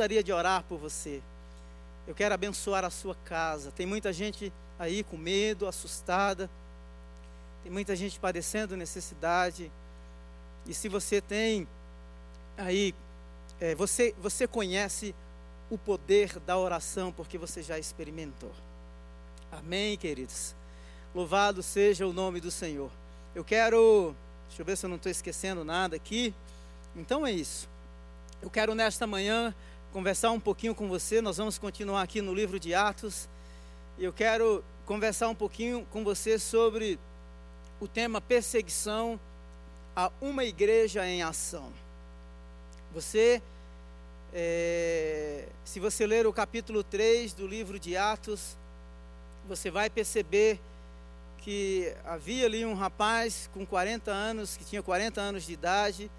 gostaria de orar por você. Eu quero abençoar a sua casa. Tem muita gente aí com medo, assustada. Tem muita gente padecendo necessidade. E se você tem aí, é, você, você conhece o poder da oração porque você já experimentou. Amém, queridos? Louvado seja o nome do Senhor. Eu quero, deixa eu ver se eu não estou esquecendo nada aqui. Então é isso. Eu quero nesta manhã conversar um pouquinho com você. Nós vamos continuar aqui no livro de Atos. Eu quero conversar um pouquinho com você sobre o tema perseguição a uma igreja em ação. Você, é, se você ler o capítulo 3 do livro de Atos, você vai perceber que havia ali um rapaz com 40 anos, que tinha 40 anos de idade,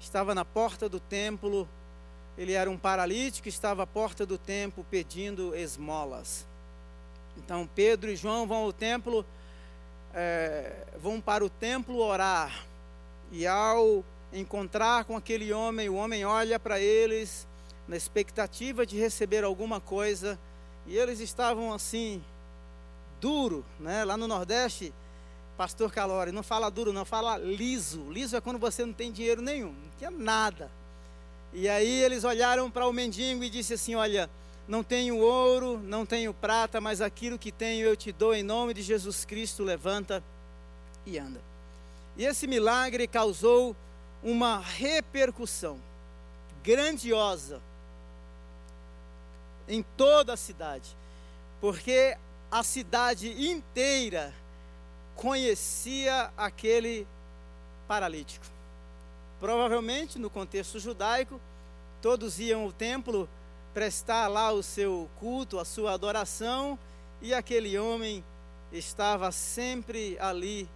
estava na porta do templo, ele era um paralítico, estava à porta do templo pedindo esmolas. Então Pedro e João vão ao templo, é, vão para o templo orar, e ao encontrar com aquele homem, o homem olha para eles na expectativa de receber alguma coisa, e eles estavam assim, duro, né? Lá no Nordeste, pastor Calori, não fala duro, não, fala liso. Liso é quando você não tem dinheiro nenhum, não tinha nada. E aí eles olharam para o mendigo e disse assim: Olha, não tenho ouro, não tenho prata, mas aquilo que tenho eu te dou em nome de Jesus Cristo, levanta e anda. E esse milagre causou uma repercussão grandiosa em toda a cidade, porque a cidade inteira conhecia aquele paralítico. Provavelmente, no contexto judaico, todos iam ao templo prestar lá o seu culto, a sua adoração, e aquele homem estava sempre ali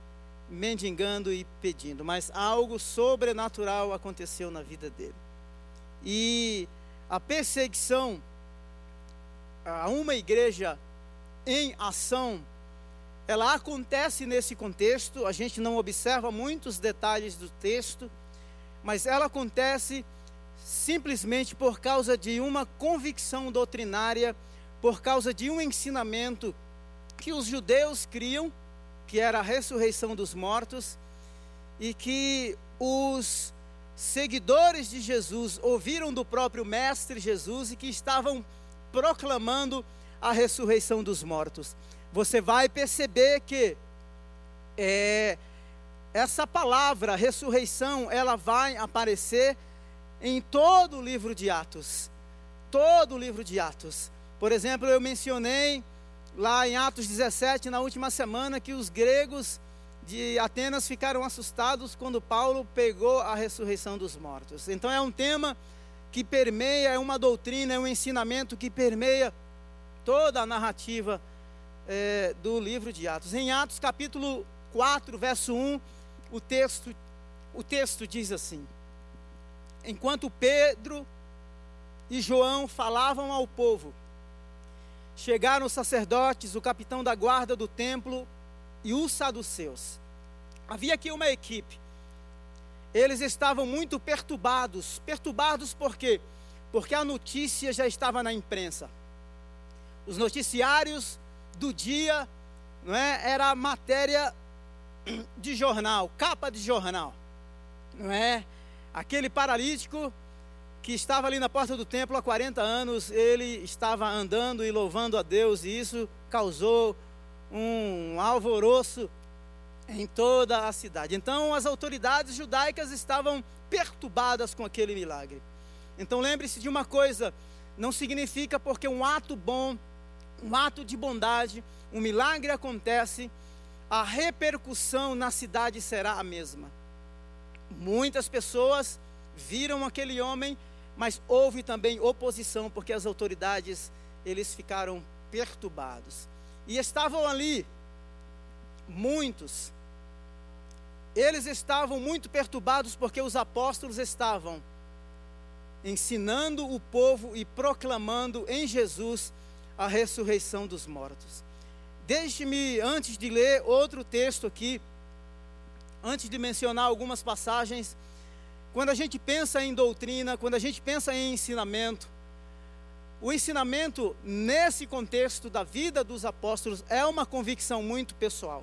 mendigando e pedindo, mas algo sobrenatural aconteceu na vida dele. E a perseguição a uma igreja em ação, ela acontece nesse contexto, a gente não observa muitos detalhes do texto, mas ela acontece simplesmente por causa de uma convicção doutrinária, por causa de um ensinamento que os judeus criam, que era a ressurreição dos mortos, e que os seguidores de Jesus ouviram do próprio Mestre Jesus e que estavam proclamando a ressurreição dos mortos. Você vai perceber que é, essa palavra ressurreição, ela vai aparecer em todo o livro de Atos. Todo o livro de Atos. Por exemplo, eu mencionei lá em Atos 17, na última semana, que os gregos de Atenas ficaram assustados quando Paulo pegou a ressurreição dos mortos. Então é um tema que permeia, é uma doutrina, é um ensinamento que permeia toda a narrativa é, do livro de Atos. Em Atos capítulo 4, verso 1, o texto, o texto diz assim: Enquanto Pedro e João falavam ao povo, chegaram os sacerdotes, o capitão da guarda do templo e os saduceus. Havia aqui uma equipe. Eles estavam muito perturbados. Perturbados por quê? Porque a notícia já estava na imprensa os noticiários do dia, não é? Era matéria de jornal, capa de jornal, não é? Aquele paralítico que estava ali na porta do templo há 40 anos, ele estava andando e louvando a Deus, e isso causou um alvoroço em toda a cidade. Então, as autoridades judaicas estavam perturbadas com aquele milagre. Então, lembre-se de uma coisa: não significa porque um ato bom um ato de bondade, um milagre acontece, a repercussão na cidade será a mesma. Muitas pessoas viram aquele homem, mas houve também oposição, porque as autoridades, eles ficaram perturbados. E estavam ali muitos. Eles estavam muito perturbados porque os apóstolos estavam ensinando o povo e proclamando em Jesus a ressurreição dos mortos. Deixe-me, antes de ler outro texto aqui, antes de mencionar algumas passagens, quando a gente pensa em doutrina, quando a gente pensa em ensinamento, o ensinamento nesse contexto da vida dos apóstolos é uma convicção muito pessoal.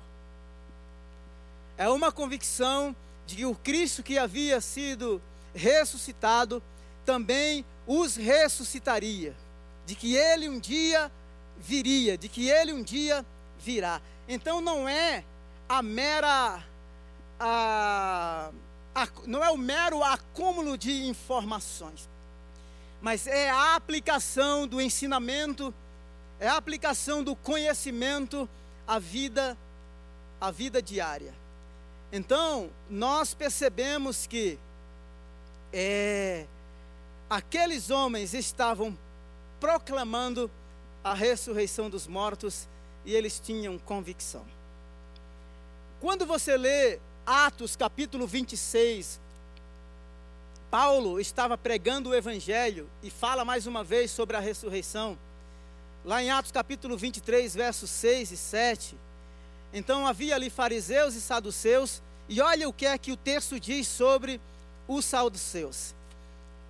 É uma convicção de que o Cristo que havia sido ressuscitado também os ressuscitaria, de que ele um dia viria, de que ele um dia virá. Então não é a mera a, a, não é o mero acúmulo de informações, mas é a aplicação do ensinamento, é a aplicação do conhecimento à vida, à vida diária. Então, nós percebemos que é, aqueles homens estavam proclamando a ressurreição dos mortos e eles tinham convicção. Quando você lê Atos capítulo 26, Paulo estava pregando o evangelho e fala mais uma vez sobre a ressurreição. Lá em Atos capítulo 23, versos 6 e 7. Então havia ali fariseus e saduceus, e olha o que é que o texto diz sobre os saduceus.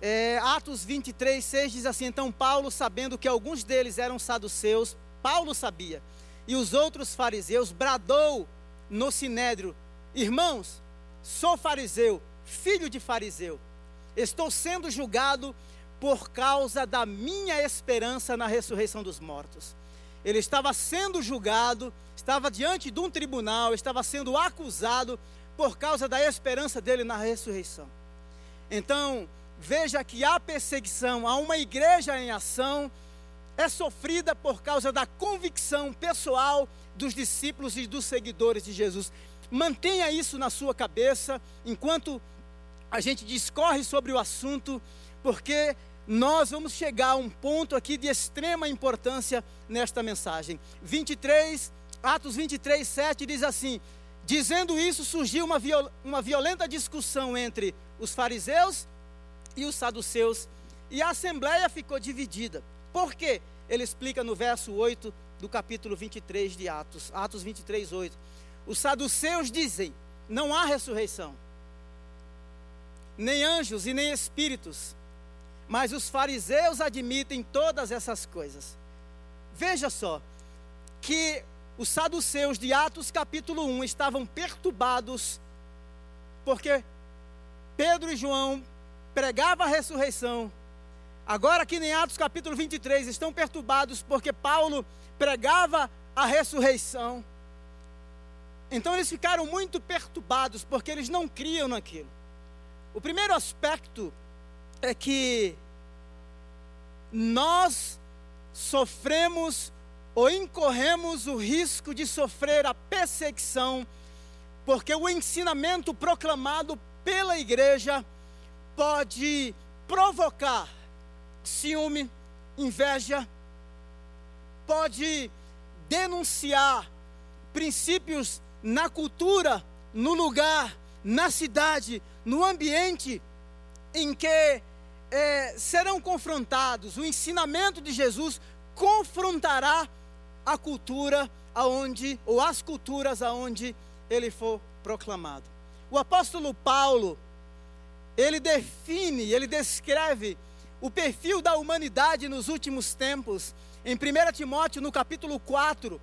É, Atos 23, 6 diz assim: Então Paulo, sabendo que alguns deles eram saduceus, Paulo sabia, e os outros fariseus, bradou no sinédrio: Irmãos, sou fariseu, filho de fariseu. Estou sendo julgado por causa da minha esperança na ressurreição dos mortos. Ele estava sendo julgado, estava diante de um tribunal, estava sendo acusado por causa da esperança dele na ressurreição. Então, veja que a perseguição a uma igreja em ação é sofrida por causa da convicção pessoal dos discípulos e dos seguidores de Jesus. Mantenha isso na sua cabeça enquanto a gente discorre sobre o assunto, porque nós vamos chegar a um ponto aqui de extrema importância nesta mensagem. 23, Atos 23, 7 diz assim: Dizendo isso, surgiu uma, viol uma violenta discussão entre os fariseus e os saduceus, e a assembleia ficou dividida. Por quê? Ele explica no verso 8 do capítulo 23 de Atos, Atos 23, 8. Os saduceus dizem: não há ressurreição, nem anjos e nem espíritos, mas os fariseus admitem todas essas coisas. Veja só, que os saduceus de Atos capítulo 1 estavam perturbados, porque Pedro e João pregavam a ressurreição. Agora, aqui em Atos capítulo 23, estão perturbados porque Paulo pregava a ressurreição. Então eles ficaram muito perturbados porque eles não criam naquilo. O primeiro aspecto é que nós sofremos ou incorremos o risco de sofrer a perseguição, porque o ensinamento proclamado pela igreja pode provocar ciúme, inveja, pode denunciar princípios na cultura, no lugar, na cidade, no ambiente em que é, serão confrontados. O ensinamento de Jesus confrontará a cultura aonde ou as culturas aonde ele for proclamado. O apóstolo Paulo ele define, ele descreve o perfil da humanidade nos últimos tempos. Em 1 Timóteo, no capítulo 4,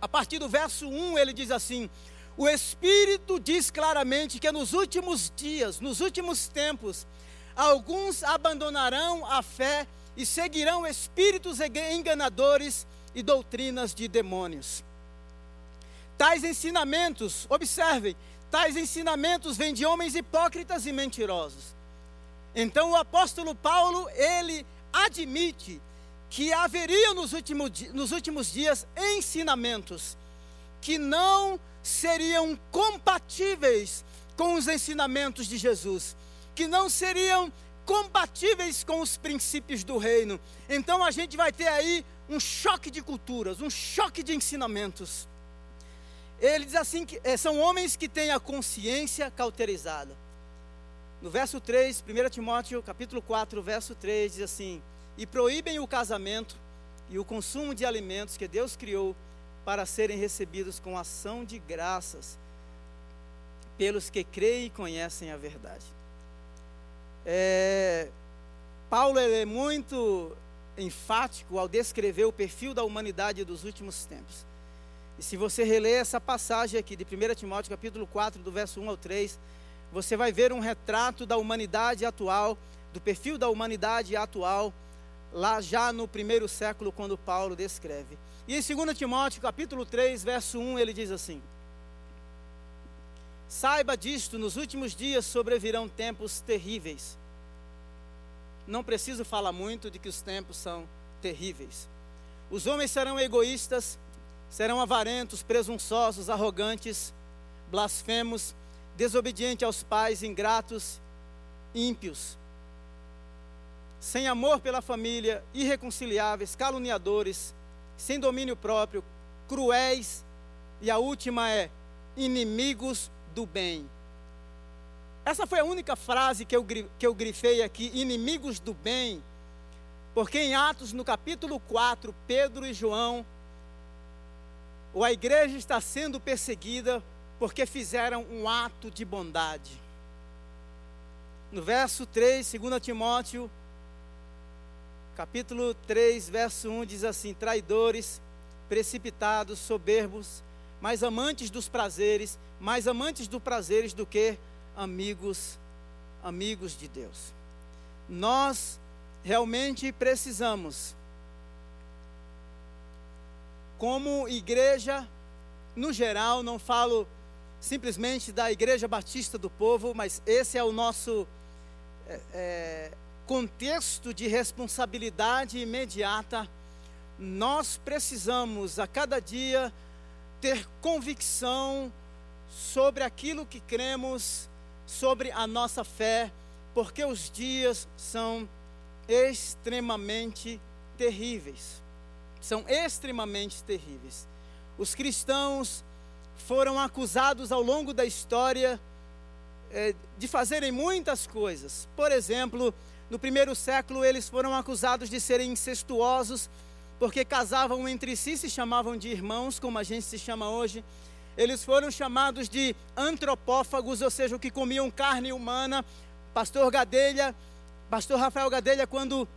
a partir do verso 1, ele diz assim: O Espírito diz claramente que nos últimos dias, nos últimos tempos, alguns abandonarão a fé e seguirão espíritos enganadores e doutrinas de demônios. Tais ensinamentos, observem, tais ensinamentos vêm de homens hipócritas e mentirosos. Então o apóstolo Paulo, ele admite que haveria nos últimos, nos últimos dias ensinamentos que não seriam compatíveis com os ensinamentos de Jesus, que não seriam compatíveis com os princípios do reino. Então a gente vai ter aí um choque de culturas, um choque de ensinamentos. Ele diz assim que é, são homens que têm a consciência cauterizada. No verso 3, 1 Timóteo, capítulo 4, verso 3, diz assim: "E proíbem o casamento e o consumo de alimentos que Deus criou para serem recebidos com ação de graças pelos que creem e conhecem a verdade." É, Paulo é muito enfático ao descrever o perfil da humanidade dos últimos tempos. E se você reler essa passagem aqui de 1 Timóteo capítulo 4, do verso 1 ao 3, você vai ver um retrato da humanidade atual, do perfil da humanidade atual, lá já no primeiro século, quando Paulo descreve. E em 2 Timóteo capítulo 3, verso 1, ele diz assim: Saiba disto, nos últimos dias sobrevirão tempos terríveis. Não preciso falar muito de que os tempos são terríveis. Os homens serão egoístas, serão avarentos, presunçosos, arrogantes, blasfemos, desobedientes aos pais, ingratos, ímpios, sem amor pela família, irreconciliáveis, caluniadores, sem domínio próprio, cruéis, e a última é inimigos do bem. Essa foi a única frase que eu, que eu grifei aqui, inimigos do bem, porque em Atos, no capítulo 4, Pedro e João, ou a igreja está sendo perseguida porque fizeram um ato de bondade. No verso 3, 2 Timóteo, capítulo 3, verso 1, diz assim: traidores, precipitados, soberbos, mais amantes dos prazeres, mais amantes dos prazeres do que amigos, amigos de Deus. Nós realmente precisamos, como igreja, no geral, não falo simplesmente da Igreja Batista do Povo, mas esse é o nosso é, é, contexto de responsabilidade imediata. Nós precisamos a cada dia ter convicção sobre aquilo que cremos, sobre a nossa fé, porque os dias são extremamente terríveis. São extremamente terríveis. Os cristãos foram acusados ao longo da história é, de fazerem muitas coisas. Por exemplo, no primeiro século, eles foram acusados de serem incestuosos, porque casavam entre si, se chamavam de irmãos, como a gente se chama hoje. Eles foram chamados de antropófagos, ou seja, o que comiam carne humana. Pastor Gadelha, pastor Rafael Gadelha, quando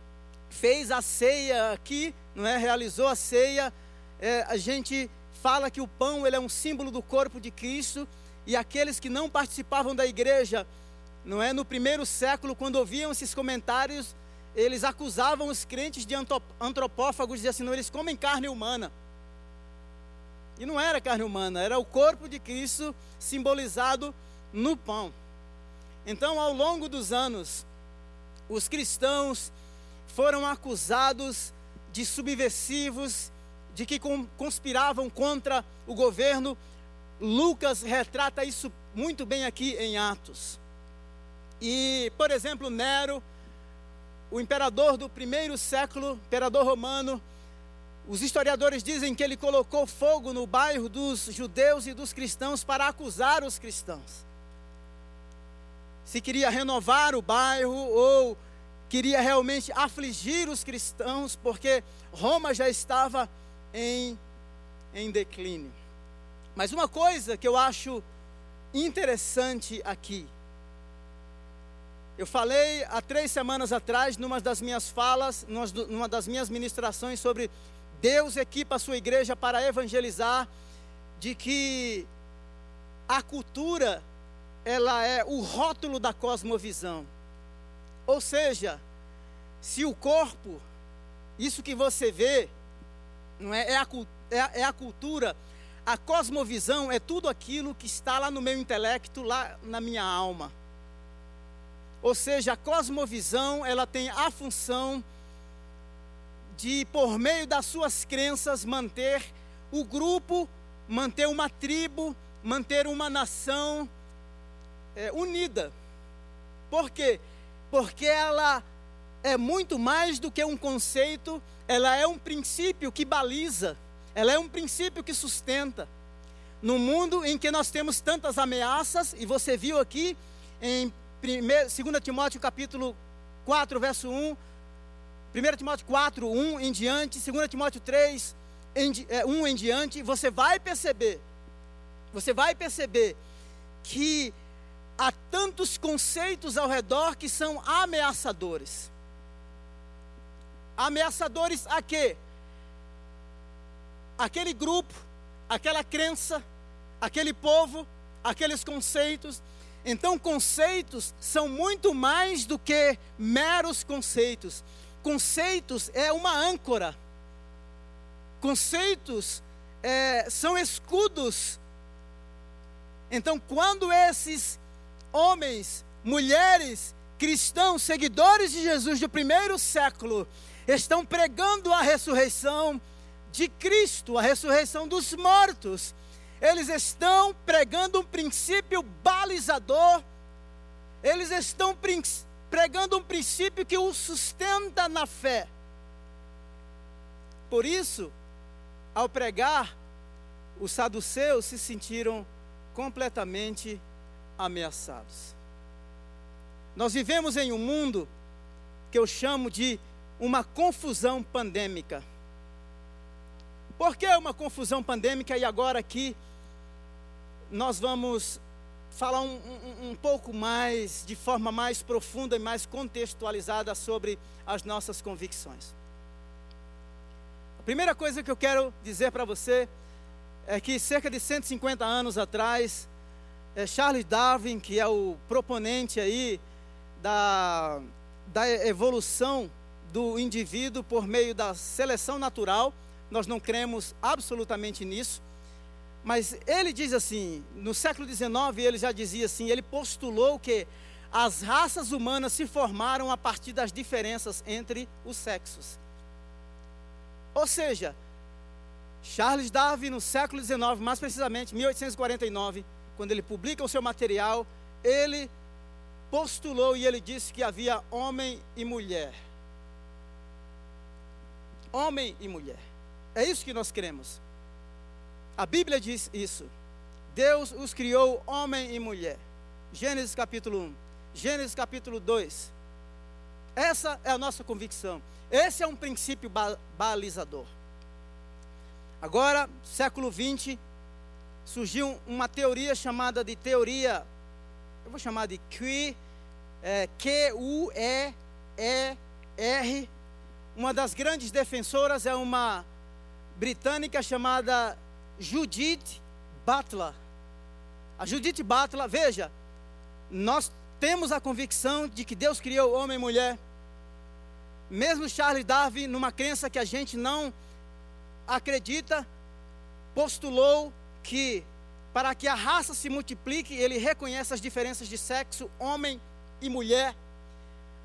fez a ceia aqui, não é? realizou a ceia, é, a gente fala que o pão ele é um símbolo do corpo de Cristo, e aqueles que não participavam da igreja, não é? No primeiro século, quando ouviam esses comentários, eles acusavam os crentes de antropófagos, diziam assim, não, eles comem carne humana. E não era carne humana, era o corpo de Cristo simbolizado no pão. Então, ao longo dos anos, os cristãos foram acusados de subversivos, de que conspiravam contra o governo. Lucas retrata isso muito bem aqui em Atos. E, por exemplo, Nero o imperador do primeiro século, imperador romano, os historiadores dizem que ele colocou fogo no bairro dos judeus e dos cristãos para acusar os cristãos. Se queria renovar o bairro ou queria realmente afligir os cristãos, porque Roma já estava em, em declínio. Mas uma coisa que eu acho interessante aqui, eu falei há três semanas atrás, numa das minhas falas, numa das minhas ministrações sobre Deus equipa a sua igreja para evangelizar, de que a cultura ela é o rótulo da cosmovisão. Ou seja, se o corpo, isso que você vê, não é, é, a, é, é a cultura, a cosmovisão é tudo aquilo que está lá no meu intelecto, lá na minha alma. Ou seja, a cosmovisão, ela tem a função de, por meio das suas crenças, manter o grupo, manter uma tribo, manter uma nação é, unida. Por quê? Porque ela é muito mais do que um conceito, ela é um princípio que baliza, ela é um princípio que sustenta. No mundo em que nós temos tantas ameaças, e você viu aqui em 2 Timóteo capítulo 4, verso 1, 1 Timóteo 4, 1 em diante, 2 Timóteo 3, em, é, 1 em diante, você vai perceber, você vai perceber que há tantos conceitos ao redor que são ameaçadores. Ameaçadores a quê? Aquele grupo, aquela crença, aquele povo, aqueles conceitos. Então, conceitos são muito mais do que meros conceitos. Conceitos é uma âncora. Conceitos é, são escudos. Então, quando esses homens, mulheres, cristãos, seguidores de Jesus do primeiro século, estão pregando a ressurreição de Cristo, a ressurreição dos mortos, eles estão pregando um princípio balizador, eles estão pregando um princípio que o sustenta na fé. Por isso, ao pregar, os saduceus se sentiram completamente ameaçados. Nós vivemos em um mundo que eu chamo de uma confusão pandêmica. Por que uma confusão pandêmica? E agora aqui nós vamos falar um, um, um, pouco mais, de forma mais profunda e mais contextualizada sobre as nossas convicções. A primeira coisa que eu quero dizer para você é que cerca de 150 anos atrás, é Charles Darwin, que é o proponente aí da, da evolução do indivíduo por meio da seleção natural, nós não cremos absolutamente nisso, mas ele diz assim, no século XIX ele já dizia assim, ele postulou que as raças humanas se formaram a partir das diferenças entre os sexos. Ou seja, Charles Darwin no século XIX, mais precisamente 1849, quando ele publica o seu material, ele postulou e ele disse que havia homem e mulher. Homem e mulher. É isso que nós queremos. A Bíblia diz isso. Deus os criou homem e mulher. Gênesis capítulo 1. Gênesis capítulo 2. Essa é a nossa convicção. Esse é um princípio balizador. Agora, século 20, surgiu uma teoria chamada de teoria, eu vou chamar de Q, é, Q-U-E-E-R. Uma das grandes defensoras é uma britânica chamada Judith Butler. A Judith Butler, veja, nós temos a convicção de que Deus criou homem e mulher. Mesmo Charles Darwin, numa crença que a gente não acredita, postulou que para que a raça se multiplique, ele reconhece as diferenças de sexo, homem e mulher.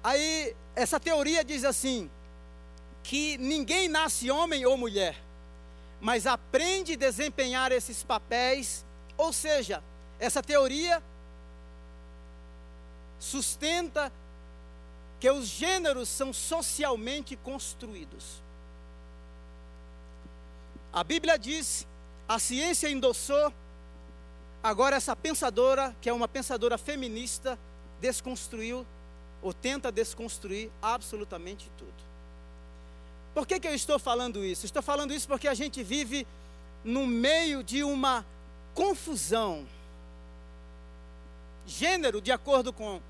Aí, essa teoria diz assim: que ninguém nasce homem ou mulher mas aprende a desempenhar esses papéis, ou seja, essa teoria sustenta que os gêneros são socialmente construídos. A Bíblia diz, a ciência endossou, agora essa pensadora, que é uma pensadora feminista, desconstruiu ou tenta desconstruir absolutamente tudo. Por que, que eu estou falando isso? Estou falando isso porque a gente vive no meio de uma confusão. Gênero, de acordo com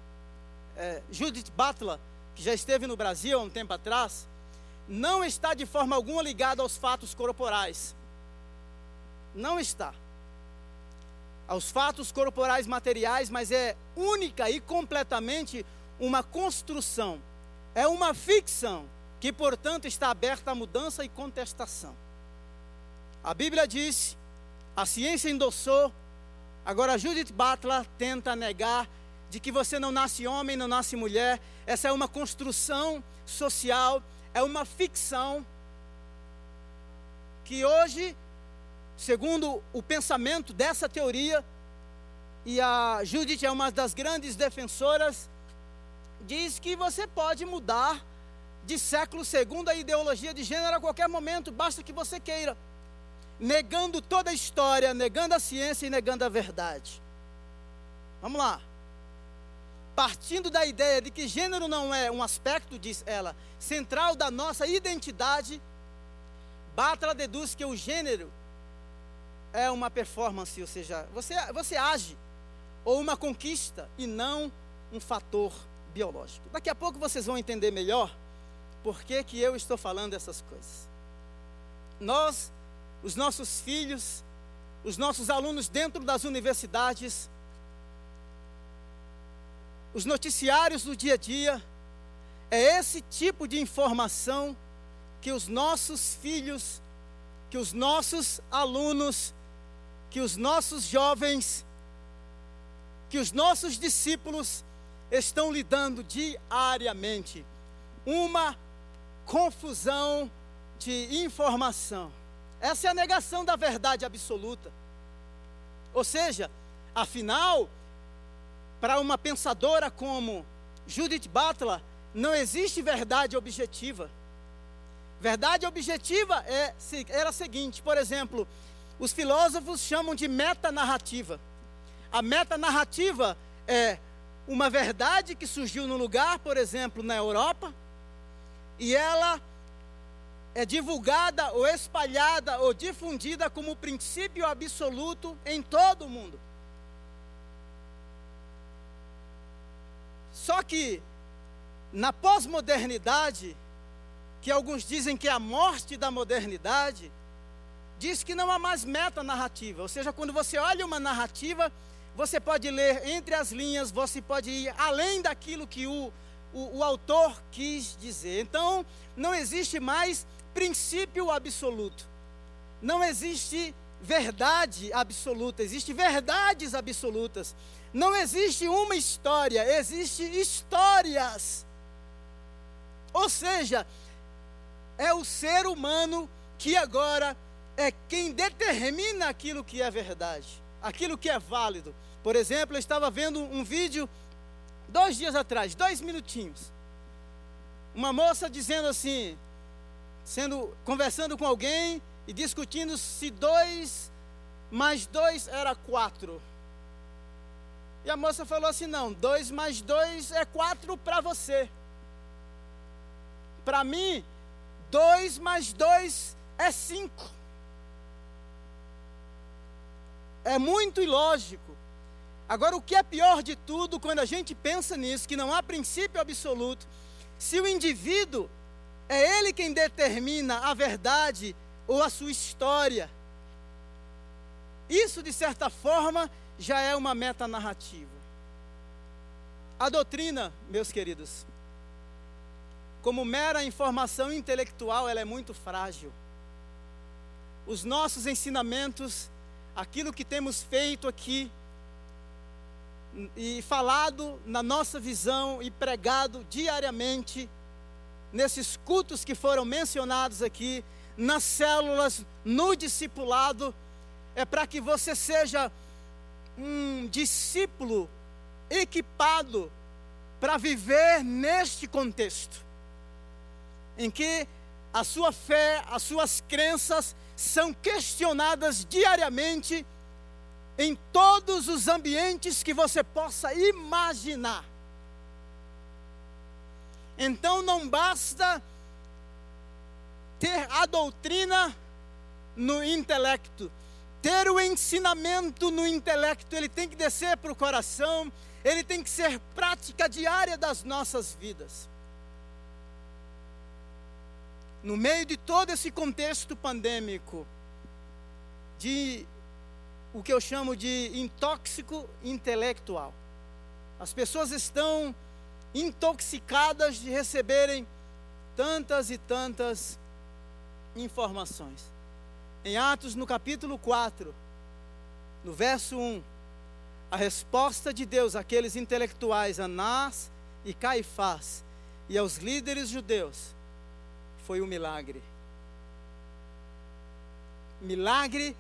é, Judith Butler, que já esteve no Brasil há um tempo atrás, não está de forma alguma ligado aos fatos corporais. Não está. Aos fatos corporais materiais, mas é única e completamente uma construção. É uma ficção que portanto está aberta à mudança e contestação. A Bíblia diz, a ciência endossou, agora Judith Butler tenta negar de que você não nasce homem, não nasce mulher, essa é uma construção social, é uma ficção que hoje, segundo o pensamento dessa teoria, e a Judith é uma das grandes defensoras, diz que você pode mudar de século segundo a ideologia de gênero a qualquer momento, basta que você queira. Negando toda a história, negando a ciência e negando a verdade. Vamos lá. Partindo da ideia de que gênero não é um aspecto, diz ela, central da nossa identidade, Batra deduz que o gênero é uma performance, ou seja, você, você age, ou uma conquista, e não um fator biológico. Daqui a pouco vocês vão entender melhor por que, que eu estou falando essas coisas. Nós, os nossos filhos, os nossos alunos dentro das universidades, os noticiários do dia a dia, é esse tipo de informação que os nossos filhos, que os nossos alunos, que os nossos jovens, que os nossos discípulos estão lidando diariamente. Uma confusão de informação. Essa é a negação da verdade absoluta. Ou seja, afinal, para uma pensadora como Judith Butler, não existe verdade objetiva. Verdade objetiva é, era a seguinte, por exemplo, os filósofos chamam de metanarrativa. A metanarrativa é uma verdade que surgiu no lugar, por exemplo, na Europa, e ela é divulgada ou espalhada ou difundida como princípio absoluto em todo o mundo. Só que na pós-modernidade, que alguns dizem que é a morte da modernidade, diz que não há mais meta-narrativa. Ou seja, quando você olha uma narrativa, você pode ler entre as linhas, você pode ir além daquilo que o, o, o autor quis dizer. Então, não existe mais princípio absoluto. Não existe verdade absoluta, existem verdades absolutas. Não existe uma história, existem histórias. Ou seja, é o ser humano que agora é quem determina aquilo que é verdade, aquilo que é válido. Por exemplo, eu estava vendo um vídeo dois dias atrás, dois minutinhos. Uma moça dizendo assim, sendo conversando com alguém e discutindo se dois mais dois era quatro. E a moça falou assim: não, dois mais dois é quatro para você. Para mim, dois mais dois é cinco. É muito ilógico. Agora, o que é pior de tudo, quando a gente pensa nisso, que não há princípio absoluto, se o indivíduo é ele quem determina a verdade ou a sua história, isso, de certa forma, já é uma metanarrativa. A doutrina, meus queridos, como mera informação intelectual, ela é muito frágil. Os nossos ensinamentos, aquilo que temos feito aqui, e falado na nossa visão e pregado diariamente, nesses cultos que foram mencionados aqui, nas células, no discipulado, é para que você seja um discípulo equipado para viver neste contexto, em que a sua fé, as suas crenças são questionadas diariamente em todos os ambientes que você possa imaginar. Então não basta ter a doutrina no intelecto, ter o ensinamento no intelecto, ele tem que descer para o coração, ele tem que ser prática diária das nossas vidas. No meio de todo esse contexto pandêmico, de o que eu chamo de intóxico intelectual, as pessoas estão intoxicadas de receberem tantas e tantas informações. Em Atos, no capítulo 4, no verso 1, a resposta de Deus àqueles intelectuais, Anás e Caifás, e aos líderes judeus, foi um milagre. Milagre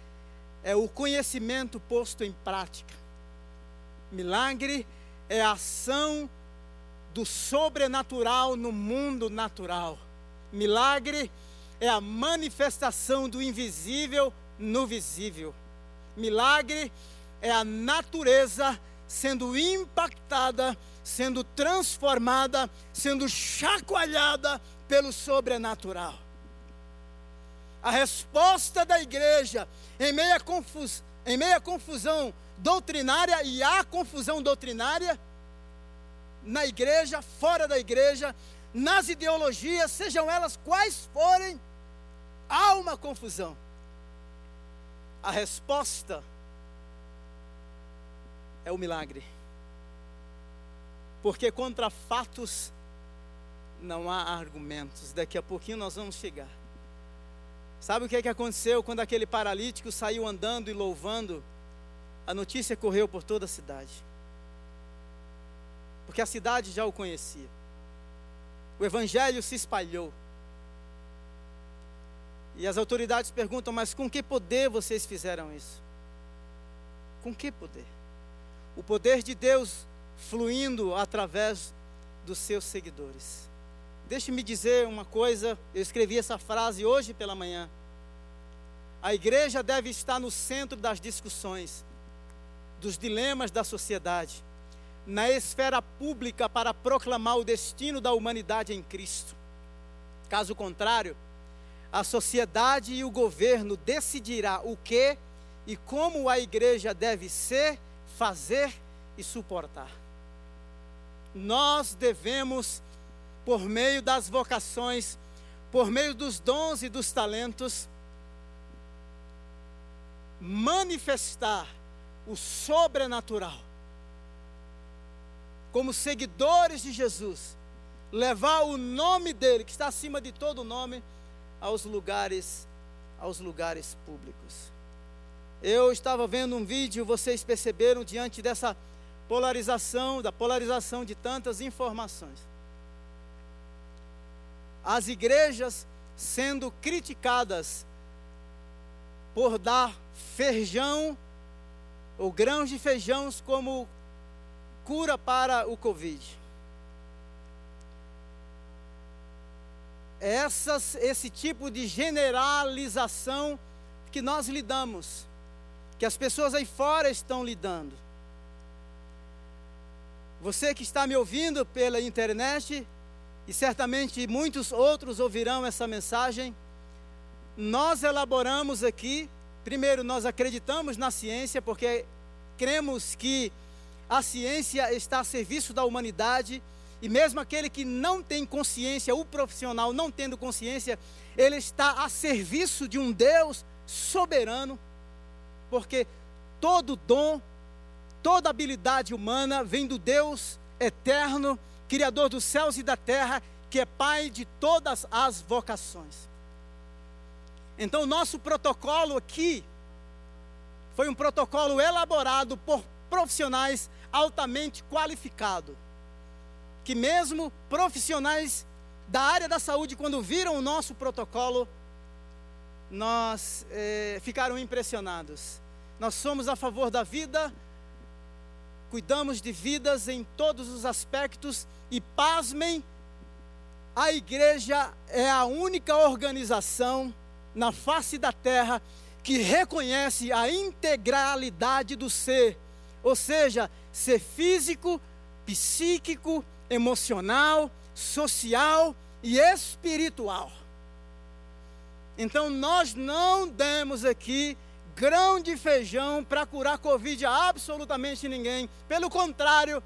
é o conhecimento posto em prática. Milagre é a ação do sobrenatural no mundo natural. Milagre é a manifestação do invisível no visível. Milagre é a natureza sendo impactada, sendo transformada, sendo chacoalhada pelo sobrenatural. A resposta da igreja em meia, confus, em meia confusão doutrinária e há confusão doutrinária na igreja, fora da igreja, nas ideologias, sejam elas quais forem, há uma confusão. A resposta é o milagre. Porque contra fatos não há argumentos. Daqui a pouquinho nós vamos chegar. Sabe o que, é que aconteceu quando aquele paralítico saiu andando e louvando? A notícia correu por toda a cidade. Porque a cidade já o conhecia. O evangelho se espalhou. E as autoridades perguntam: mas com que poder vocês fizeram isso? Com que poder? O poder de Deus fluindo através dos seus seguidores. Deixe-me dizer uma coisa, eu escrevi essa frase hoje pela manhã. A igreja deve estar no centro das discussões, dos dilemas da sociedade, na esfera pública para proclamar o destino da humanidade em Cristo. Caso contrário, a sociedade e o governo decidirá o que e como a igreja deve ser, fazer e suportar. Nós devemos por meio das vocações, por meio dos dons e dos talentos, manifestar o sobrenatural. Como seguidores de Jesus, levar o nome dele, que está acima de todo nome, aos lugares aos lugares públicos. Eu estava vendo um vídeo, vocês perceberam diante dessa polarização, da polarização de tantas informações as igrejas sendo criticadas por dar feijão ou grãos de feijão como cura para o Covid. Essas, esse tipo de generalização que nós lidamos, que as pessoas aí fora estão lidando. Você que está me ouvindo pela internet, e certamente muitos outros ouvirão essa mensagem. Nós elaboramos aqui, primeiro, nós acreditamos na ciência, porque cremos que a ciência está a serviço da humanidade, e mesmo aquele que não tem consciência, o profissional não tendo consciência, ele está a serviço de um Deus soberano, porque todo dom, toda habilidade humana vem do Deus eterno Criador dos céus e da terra, que é Pai de todas as vocações. Então, o nosso protocolo aqui foi um protocolo elaborado por profissionais altamente qualificados. Que, mesmo profissionais da área da saúde, quando viram o nosso protocolo, nós eh, ficaram impressionados. Nós somos a favor da vida, cuidamos de vidas em todos os aspectos e pasmem, a igreja é a única organização na face da terra que reconhece a integralidade do ser, ou seja, ser físico, psíquico, emocional, social e espiritual. Então nós não demos aqui grão de feijão para curar Covid a absolutamente ninguém. Pelo contrário,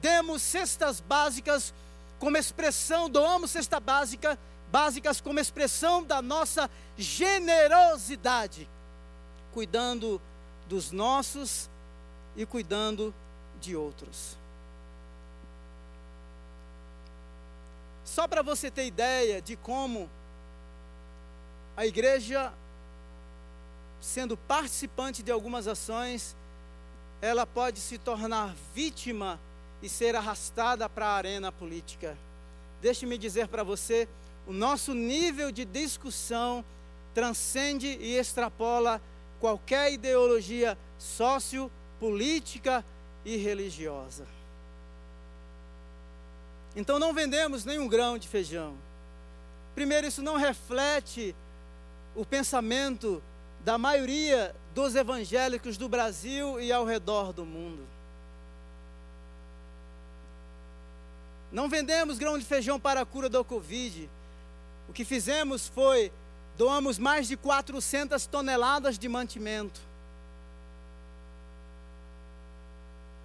demos cestas básicas como expressão, doamos cesta básica, básicas como expressão da nossa generosidade, cuidando dos nossos e cuidando de outros. Só para você ter ideia de como a igreja, sendo participante de algumas ações, ela pode se tornar vítima e ser arrastada para a arena política. Deixe-me dizer para você, o nosso nível de discussão transcende e extrapola qualquer ideologia sociopolítica e religiosa. Então não vendemos nenhum grão de feijão. Primeiro, isso não reflete o pensamento da maioria dos evangélicos do Brasil e ao redor do mundo. Não vendemos grão de feijão para a cura da Covid. O que fizemos foi doamos mais de 400 toneladas de mantimento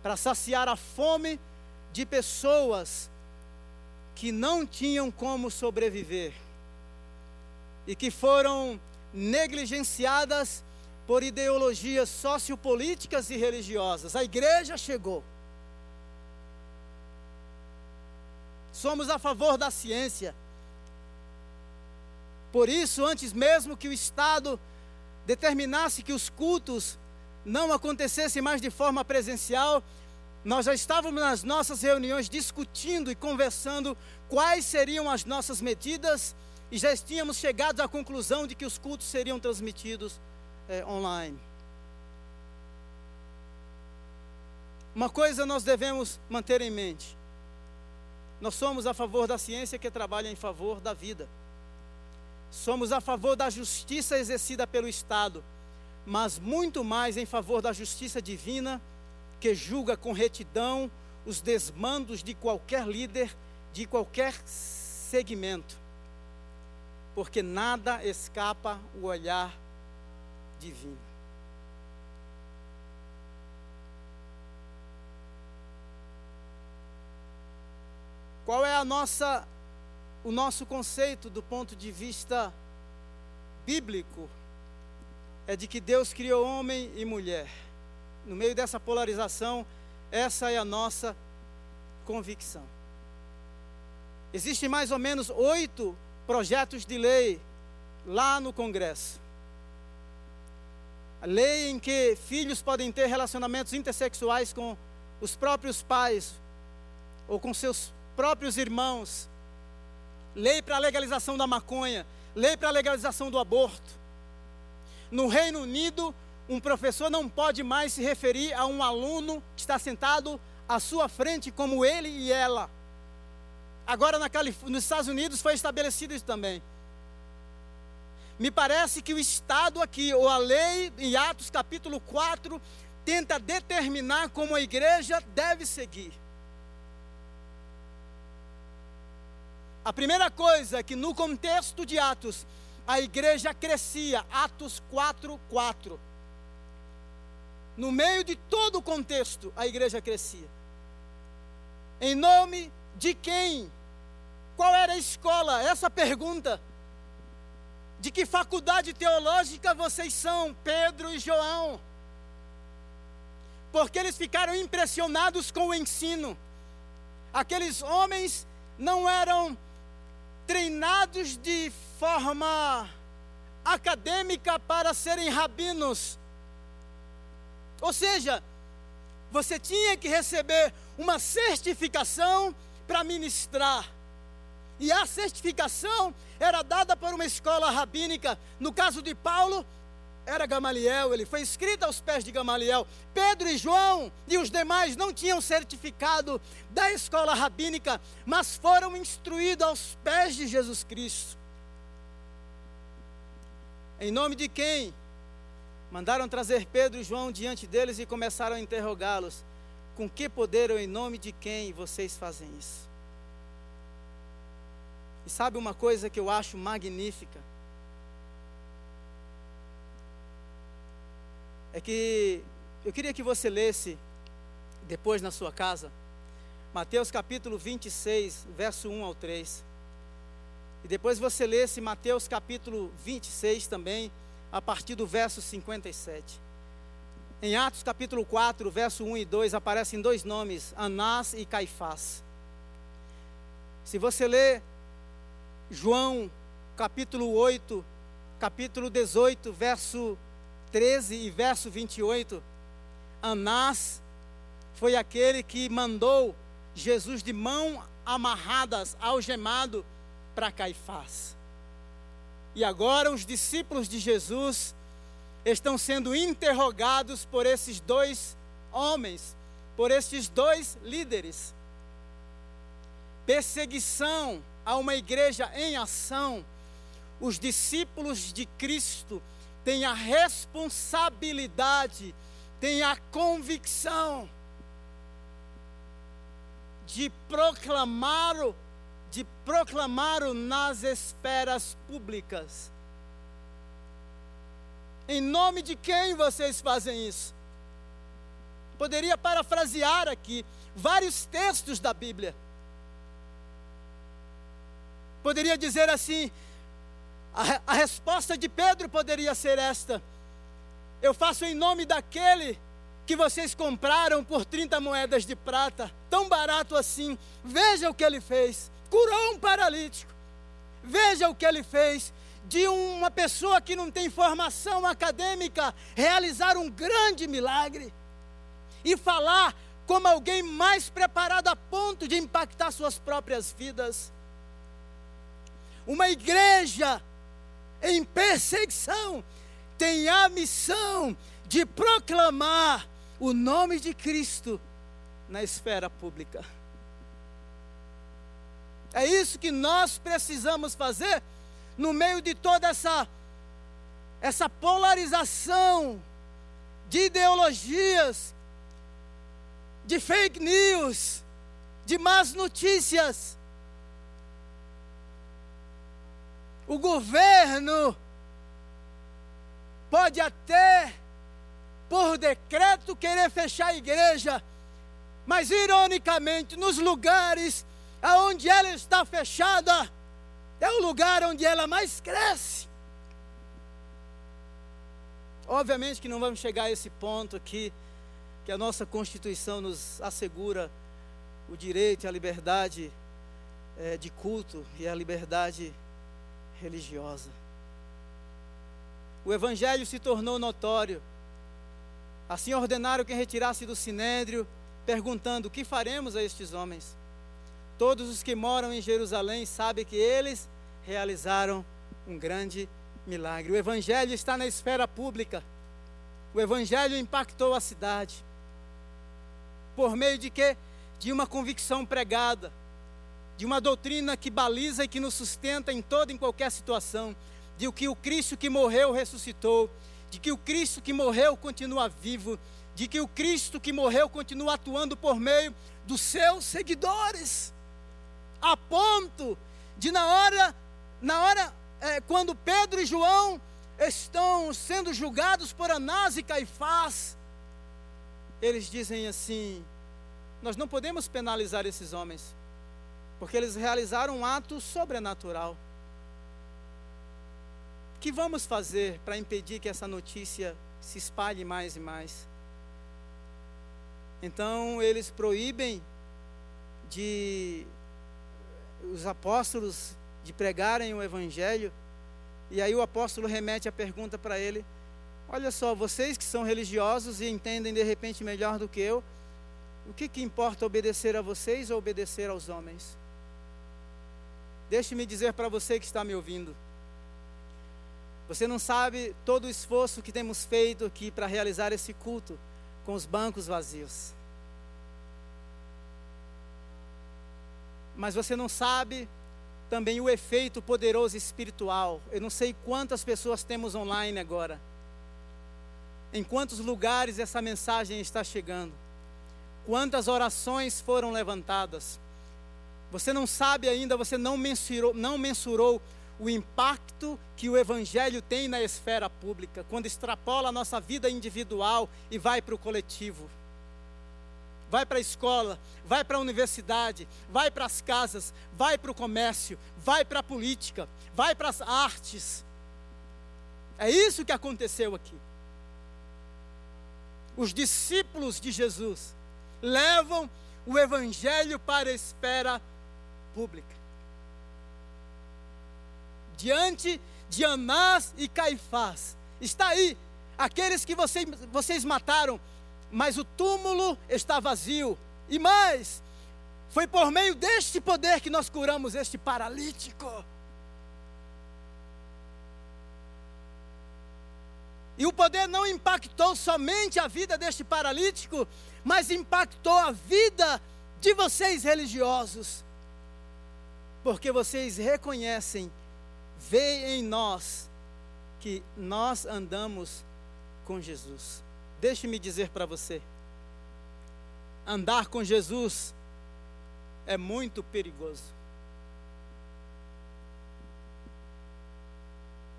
para saciar a fome de pessoas que não tinham como sobreviver e que foram negligenciadas por ideologias sociopolíticas e religiosas. A igreja chegou. Somos a favor da ciência. Por isso, antes mesmo que o Estado determinasse que os cultos não acontecessem mais de forma presencial, nós já estávamos nas nossas reuniões discutindo e conversando quais seriam as nossas medidas e já tínhamos chegado à conclusão de que os cultos seriam transmitidos é, online. Uma coisa nós devemos manter em mente: nós somos a favor da ciência que trabalha em favor da vida. Somos a favor da justiça exercida pelo Estado, mas muito mais em favor da justiça divina que julga com retidão os desmandos de qualquer líder, de qualquer segmento. Porque nada escapa o olhar divino. Qual é a nossa o nosso conceito do ponto de vista bíblico? É de que Deus criou homem e mulher. No meio dessa polarização, essa é a nossa convicção. Existem mais ou menos oito projetos de lei lá no Congresso. A lei em que filhos podem ter relacionamentos intersexuais com os próprios pais ou com seus próprios irmãos. Lei para a legalização da maconha, lei para a legalização do aborto. No Reino Unido, um professor não pode mais se referir a um aluno que está sentado à sua frente como ele e ela. Agora na Calif nos Estados Unidos foi estabelecido isso também. Me parece que o Estado aqui, ou a lei, em Atos capítulo 4, tenta determinar como a igreja deve seguir. A primeira coisa é que no contexto de Atos, a igreja crescia, Atos 4, 4. No meio de todo o contexto, a igreja crescia. Em nome de quem? Qual era a escola? Essa pergunta. De que faculdade teológica vocês são, Pedro e João? Porque eles ficaram impressionados com o ensino. Aqueles homens não eram treinados de forma acadêmica para serem rabinos. Ou seja, você tinha que receber uma certificação para ministrar. E a certificação era dada por uma escola rabínica. No caso de Paulo, era Gamaliel, ele foi escrito aos pés de Gamaliel. Pedro e João e os demais não tinham certificado da escola rabínica, mas foram instruídos aos pés de Jesus Cristo. Em nome de quem? Mandaram trazer Pedro e João diante deles e começaram a interrogá-los: Com que poder ou em nome de quem vocês fazem isso? E sabe uma coisa que eu acho magnífica? É que eu queria que você lesse depois na sua casa, Mateus capítulo 26, verso 1 ao 3. E depois você lesse Mateus capítulo 26 também, a partir do verso 57. Em Atos capítulo 4, verso 1 e 2, aparecem dois nomes, Anás e Caifás. Se você ler João, capítulo 8, capítulo 18, verso 13 e verso 28, Anás foi aquele que mandou Jesus de mão amarradas, algemado, para Caifás. E agora os discípulos de Jesus estão sendo interrogados por esses dois homens, por esses dois líderes. Perseguição a uma igreja em ação, os discípulos de Cristo têm a responsabilidade, têm a convicção de proclamá-lo, de proclamá-lo nas esferas públicas. Em nome de quem vocês fazem isso? Poderia parafrasear aqui vários textos da Bíblia poderia dizer assim: a, a resposta de Pedro poderia ser esta: Eu faço em nome daquele que vocês compraram por 30 moedas de prata, tão barato assim. Veja o que ele fez: curou um paralítico. Veja o que ele fez de uma pessoa que não tem formação acadêmica realizar um grande milagre e falar como alguém mais preparado a ponto de impactar suas próprias vidas. Uma igreja em perseguição tem a missão de proclamar o nome de Cristo na esfera pública. É isso que nós precisamos fazer no meio de toda essa essa polarização de ideologias, de fake news, de más notícias. O governo pode até, por decreto, querer fechar a igreja, mas ironicamente, nos lugares aonde ela está fechada, é o lugar onde ela mais cresce. Obviamente que não vamos chegar a esse ponto aqui, que a nossa Constituição nos assegura o direito e a liberdade é, de culto e a liberdade religiosa. O Evangelho se tornou notório. Assim ordenaram que retirasse do sinédrio, perguntando: O que faremos a estes homens? Todos os que moram em Jerusalém sabem que eles realizaram um grande milagre. O Evangelho está na esfera pública. O Evangelho impactou a cidade. Por meio de quê? De uma convicção pregada, de uma doutrina que baliza e que nos sustenta em toda e em qualquer situação, de que o Cristo que morreu ressuscitou, de que o Cristo que morreu continua vivo, de que o Cristo que morreu continua atuando por meio dos seus seguidores, a ponto de na hora na hora é, quando Pedro e João estão sendo julgados por Anás e Caifás, eles dizem assim: Nós não podemos penalizar esses homens, porque eles realizaram um ato sobrenatural. O que vamos fazer para impedir que essa notícia se espalhe mais e mais? Então eles proíbem de os apóstolos de pregarem o Evangelho. E aí o apóstolo remete a pergunta para ele: Olha só, vocês que são religiosos e entendem de repente melhor do que eu, o que, que importa obedecer a vocês ou obedecer aos homens? Deixe-me dizer para você que está me ouvindo. Você não sabe todo o esforço que temos feito aqui para realizar esse culto com os bancos vazios. Mas você não sabe também o efeito poderoso espiritual. Eu não sei quantas pessoas temos online agora. Em quantos lugares essa mensagem está chegando? Quantas orações foram levantadas? Você não sabe ainda, você não mensurou, não mensurou o impacto que o Evangelho tem na esfera pública, quando extrapola a nossa vida individual e vai para o coletivo vai para a escola, vai para a universidade, vai para as casas, vai para o comércio, vai para a política, vai para as artes. É isso que aconteceu aqui. Os discípulos de Jesus levam o evangelho para a esfera pública. Diante de Anás e Caifás, está aí, aqueles que vocês, vocês mataram mas o túmulo está vazio. E mais, foi por meio deste poder que nós curamos este paralítico. E o poder não impactou somente a vida deste paralítico, mas impactou a vida de vocês religiosos. Porque vocês reconhecem, veem em nós que nós andamos com Jesus. Deixe-me dizer para você: andar com Jesus é muito perigoso.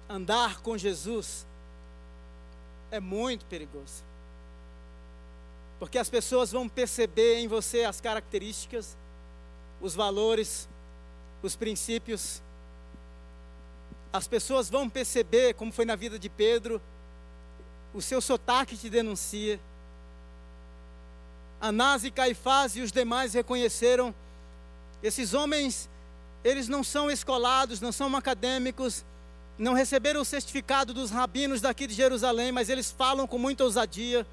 Andar com Jesus é muito perigoso. Porque as pessoas vão perceber em você as características, os valores, os princípios As pessoas vão perceber, como foi na vida de Pedro, o seu sotaque te denuncia. Anás e Caifás e os demais reconheceram. Esses homens, eles não são escolados, não são acadêmicos, não receberam o certificado dos rabinos daqui de Jerusalém, mas eles falam com muita ousadia.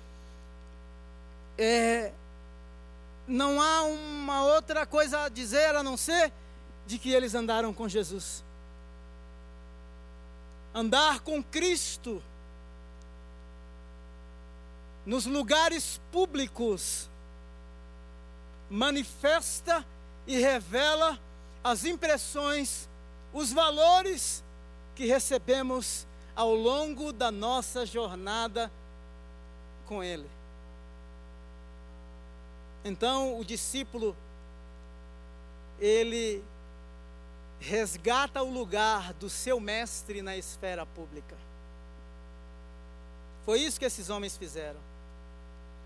É, não há uma outra coisa a dizer a não ser de que eles andaram com Jesus andar com Cristo nos lugares públicos manifesta e revela as impressões, os valores que recebemos ao longo da nossa jornada com Ele. Então, o discípulo, ele resgata o lugar do seu mestre na esfera pública. Foi isso que esses homens fizeram.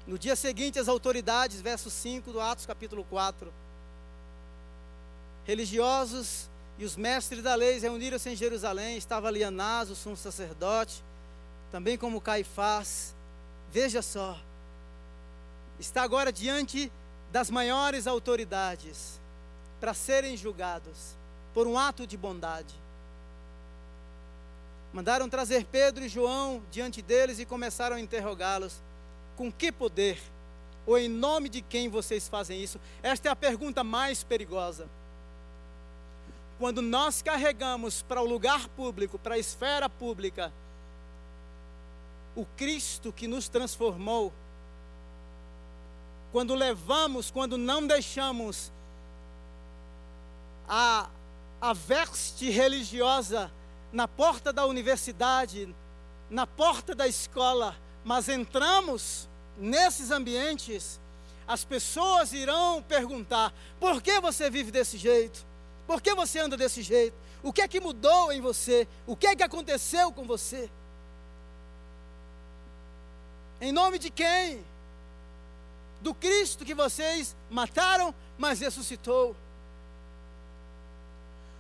No dia seguinte, as autoridades, verso 5 do Atos capítulo 4, religiosos e os mestres da lei reuniram-se em Jerusalém, estava ali Anás, o sumo sacerdote, também como Caifás. Veja só, está agora diante das maiores autoridades para serem julgados por um ato de bondade. Mandaram trazer Pedro e João diante deles e começaram a interrogá-los: Com que poder? Ou em nome de quem vocês fazem isso? Esta é a pergunta mais perigosa. Quando nós carregamos para o lugar público, para a esfera pública, o Cristo que nos transformou, quando levamos, quando não deixamos a a veste religiosa na porta da universidade, na porta da escola, mas entramos nesses ambientes, as pessoas irão perguntar: por que você vive desse jeito? Por que você anda desse jeito? O que é que mudou em você? O que é que aconteceu com você? Em nome de quem? Do Cristo que vocês mataram, mas ressuscitou.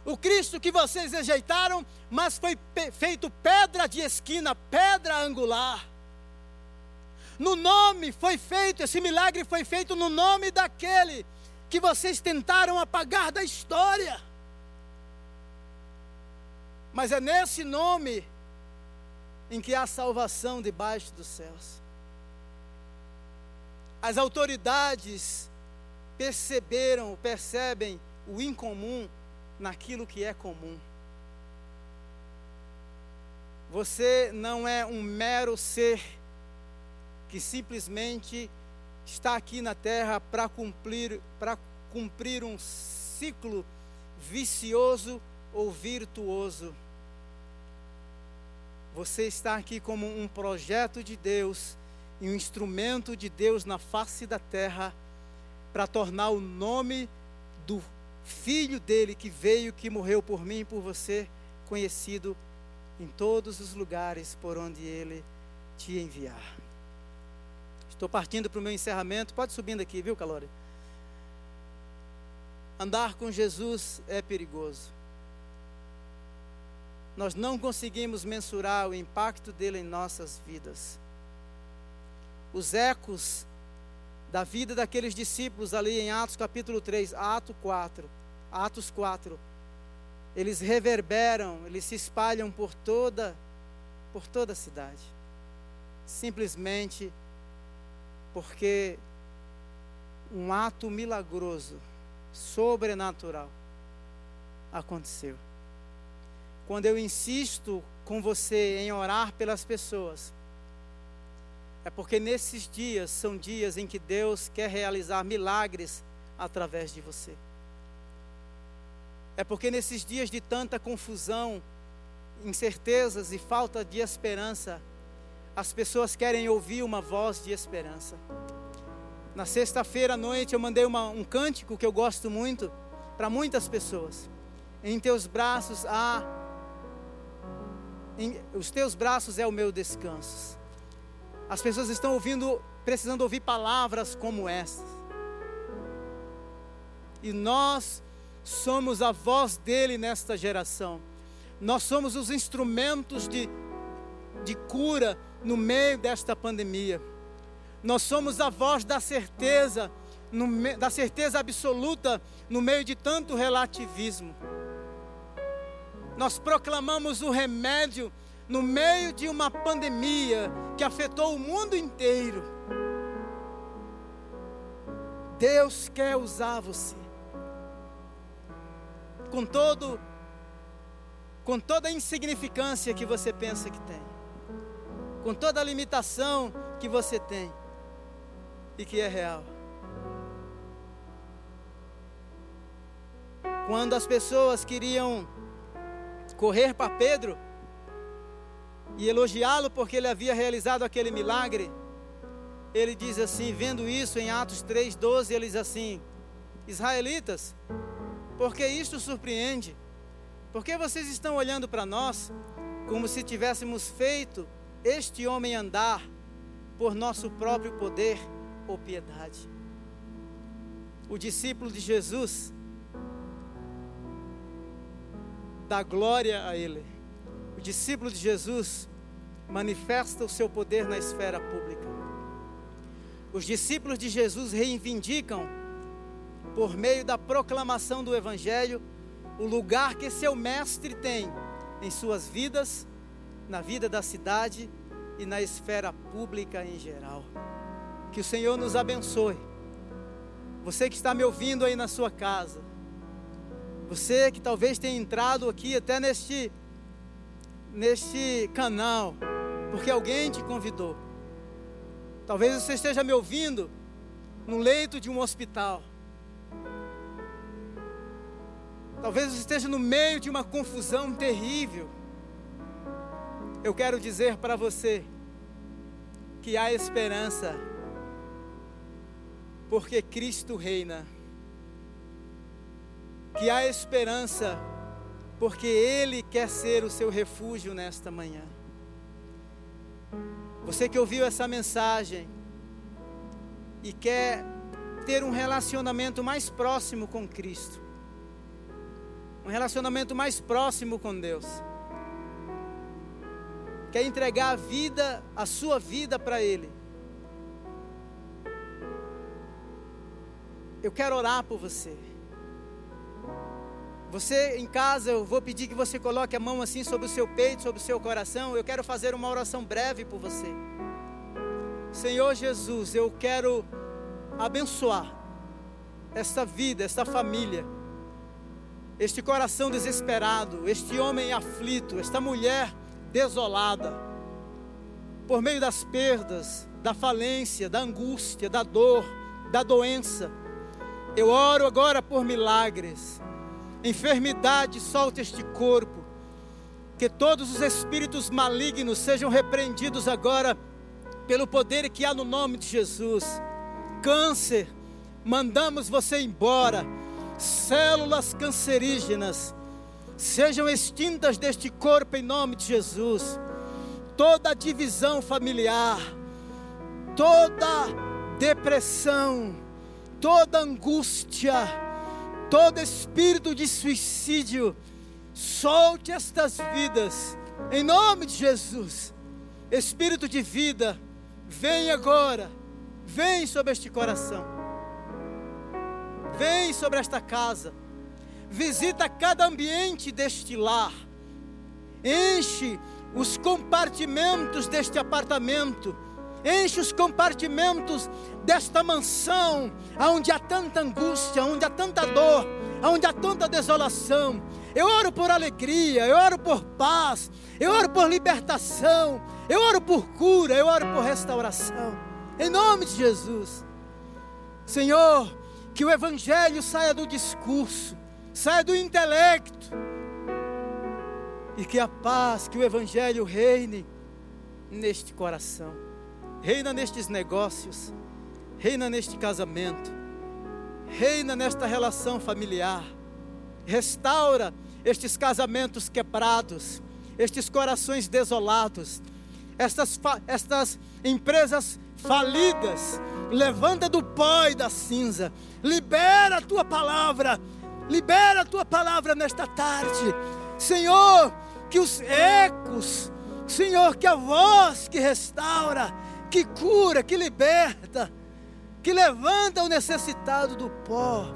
O Cristo que vocês rejeitaram, mas foi feito pedra de esquina, pedra angular. No nome foi feito, esse milagre foi feito no nome daquele que vocês tentaram apagar da história. Mas é nesse nome em que há salvação debaixo dos céus. As autoridades perceberam, percebem o incomum naquilo que é comum. Você não é um mero ser que simplesmente está aqui na terra para cumprir, para cumprir um ciclo vicioso ou virtuoso. Você está aqui como um projeto de Deus e um instrumento de Deus na face da terra para tornar o nome do filho dele que veio, que morreu por mim e por você, conhecido em todos os lugares por onde ele te enviar. Estou partindo para o meu encerramento. Pode subindo aqui, viu, Calori? Andar com Jesus é perigoso. Nós não conseguimos mensurar o impacto dele em nossas vidas. Os ecos da vida daqueles discípulos ali em Atos capítulo 3, Atos 4, Atos 4. Eles reverberam, eles se espalham por toda por toda a cidade. Simplesmente porque um ato milagroso, sobrenatural aconteceu. Quando eu insisto com você em orar pelas pessoas, é porque nesses dias são dias em que Deus quer realizar milagres através de você. É porque nesses dias de tanta confusão, incertezas e falta de esperança, as pessoas querem ouvir uma voz de esperança. Na sexta-feira à noite eu mandei uma, um cântico que eu gosto muito para muitas pessoas. Em teus braços há. Em, os teus braços é o meu descanso. As pessoas estão ouvindo, precisando ouvir palavras como essas. E nós somos a voz dele nesta geração. Nós somos os instrumentos de, de cura no meio desta pandemia. Nós somos a voz da certeza, no, da certeza absoluta no meio de tanto relativismo. Nós proclamamos o remédio no meio de uma pandemia que afetou o mundo inteiro. Deus quer usar você. Com todo com toda a insignificância que você pensa que tem. Com toda a limitação que você tem e que é real. Quando as pessoas queriam correr para Pedro e elogiá-lo porque ele havia realizado aquele milagre, ele diz assim, vendo isso em Atos 3:12, ele diz assim: Israelitas, porque isto surpreende? Porque vocês estão olhando para nós como se tivéssemos feito este homem andar por nosso próprio poder ou piedade? O discípulo de Jesus dá glória a Ele. O discípulo de Jesus manifesta o seu poder na esfera pública. Os discípulos de Jesus reivindicam, por meio da proclamação do Evangelho, o lugar que seu mestre tem em suas vidas, na vida da cidade e na esfera pública em geral. Que o Senhor nos abençoe. Você que está me ouvindo aí na sua casa, você que talvez tenha entrado aqui até neste, neste canal, porque alguém te convidou. Talvez você esteja me ouvindo no leito de um hospital. Talvez você esteja no meio de uma confusão terrível. Eu quero dizer para você que há esperança, porque Cristo reina que há esperança, porque Ele quer ser o seu refúgio nesta manhã. Você que ouviu essa mensagem e quer ter um relacionamento mais próximo com Cristo, um relacionamento mais próximo com Deus, quer entregar a vida, a sua vida para Ele. Eu quero orar por você. Você em casa, eu vou pedir que você coloque a mão assim sobre o seu peito, sobre o seu coração. Eu quero fazer uma oração breve por você. Senhor Jesus, eu quero abençoar esta vida, esta família, este coração desesperado, este homem aflito, esta mulher desolada, por meio das perdas, da falência, da angústia, da dor, da doença. Eu oro agora por milagres enfermidade solta este corpo, que todos os espíritos malignos sejam repreendidos agora pelo poder que há no nome de Jesus. Câncer, mandamos você embora. Células cancerígenas sejam extintas deste corpo em nome de Jesus. Toda divisão familiar, toda depressão, toda angústia, todo espírito de suicídio, solte estas vidas, em nome de Jesus. Espírito de vida, vem agora, vem sobre este coração, vem sobre esta casa, visita cada ambiente deste lar, enche os compartimentos deste apartamento, enche os compartimentos desta mansão, onde há tanta angústia, onde há tanta dor, onde há tanta desolação. Eu oro por alegria, eu oro por paz, eu oro por libertação, eu oro por cura, eu oro por restauração. Em nome de Jesus. Senhor, que o Evangelho saia do discurso, saia do intelecto, e que a paz, que o Evangelho reine neste coração, reina nestes negócios. Reina neste casamento, reina nesta relação familiar, restaura estes casamentos quebrados, estes corações desolados, estas, estas empresas falidas, levanta do pó e da cinza, libera a tua palavra, libera a tua palavra nesta tarde, Senhor, que os ecos, Senhor, que a voz que restaura, que cura, que liberta, que levanta o necessitado do pó,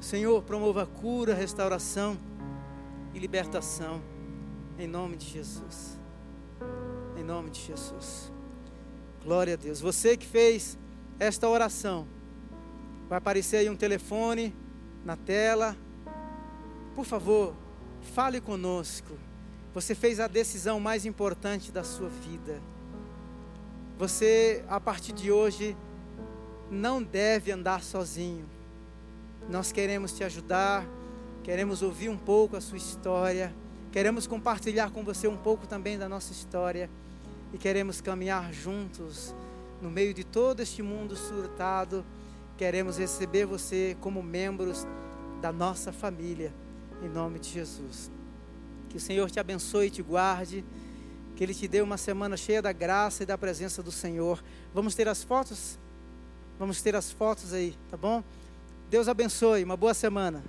Senhor, promova cura, restauração e libertação, em nome de Jesus. Em nome de Jesus. Glória a Deus. Você que fez esta oração, vai aparecer aí um telefone na tela. Por favor, fale conosco. Você fez a decisão mais importante da sua vida. Você, a partir de hoje, não deve andar sozinho. Nós queremos te ajudar, queremos ouvir um pouco a sua história, queremos compartilhar com você um pouco também da nossa história e queremos caminhar juntos no meio de todo este mundo surtado. Queremos receber você como membros da nossa família, em nome de Jesus. Que o Senhor te abençoe e te guarde. Que Ele te dê uma semana cheia da graça e da presença do Senhor. Vamos ter as fotos? Vamos ter as fotos aí, tá bom? Deus abençoe, uma boa semana.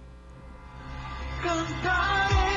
Cantarei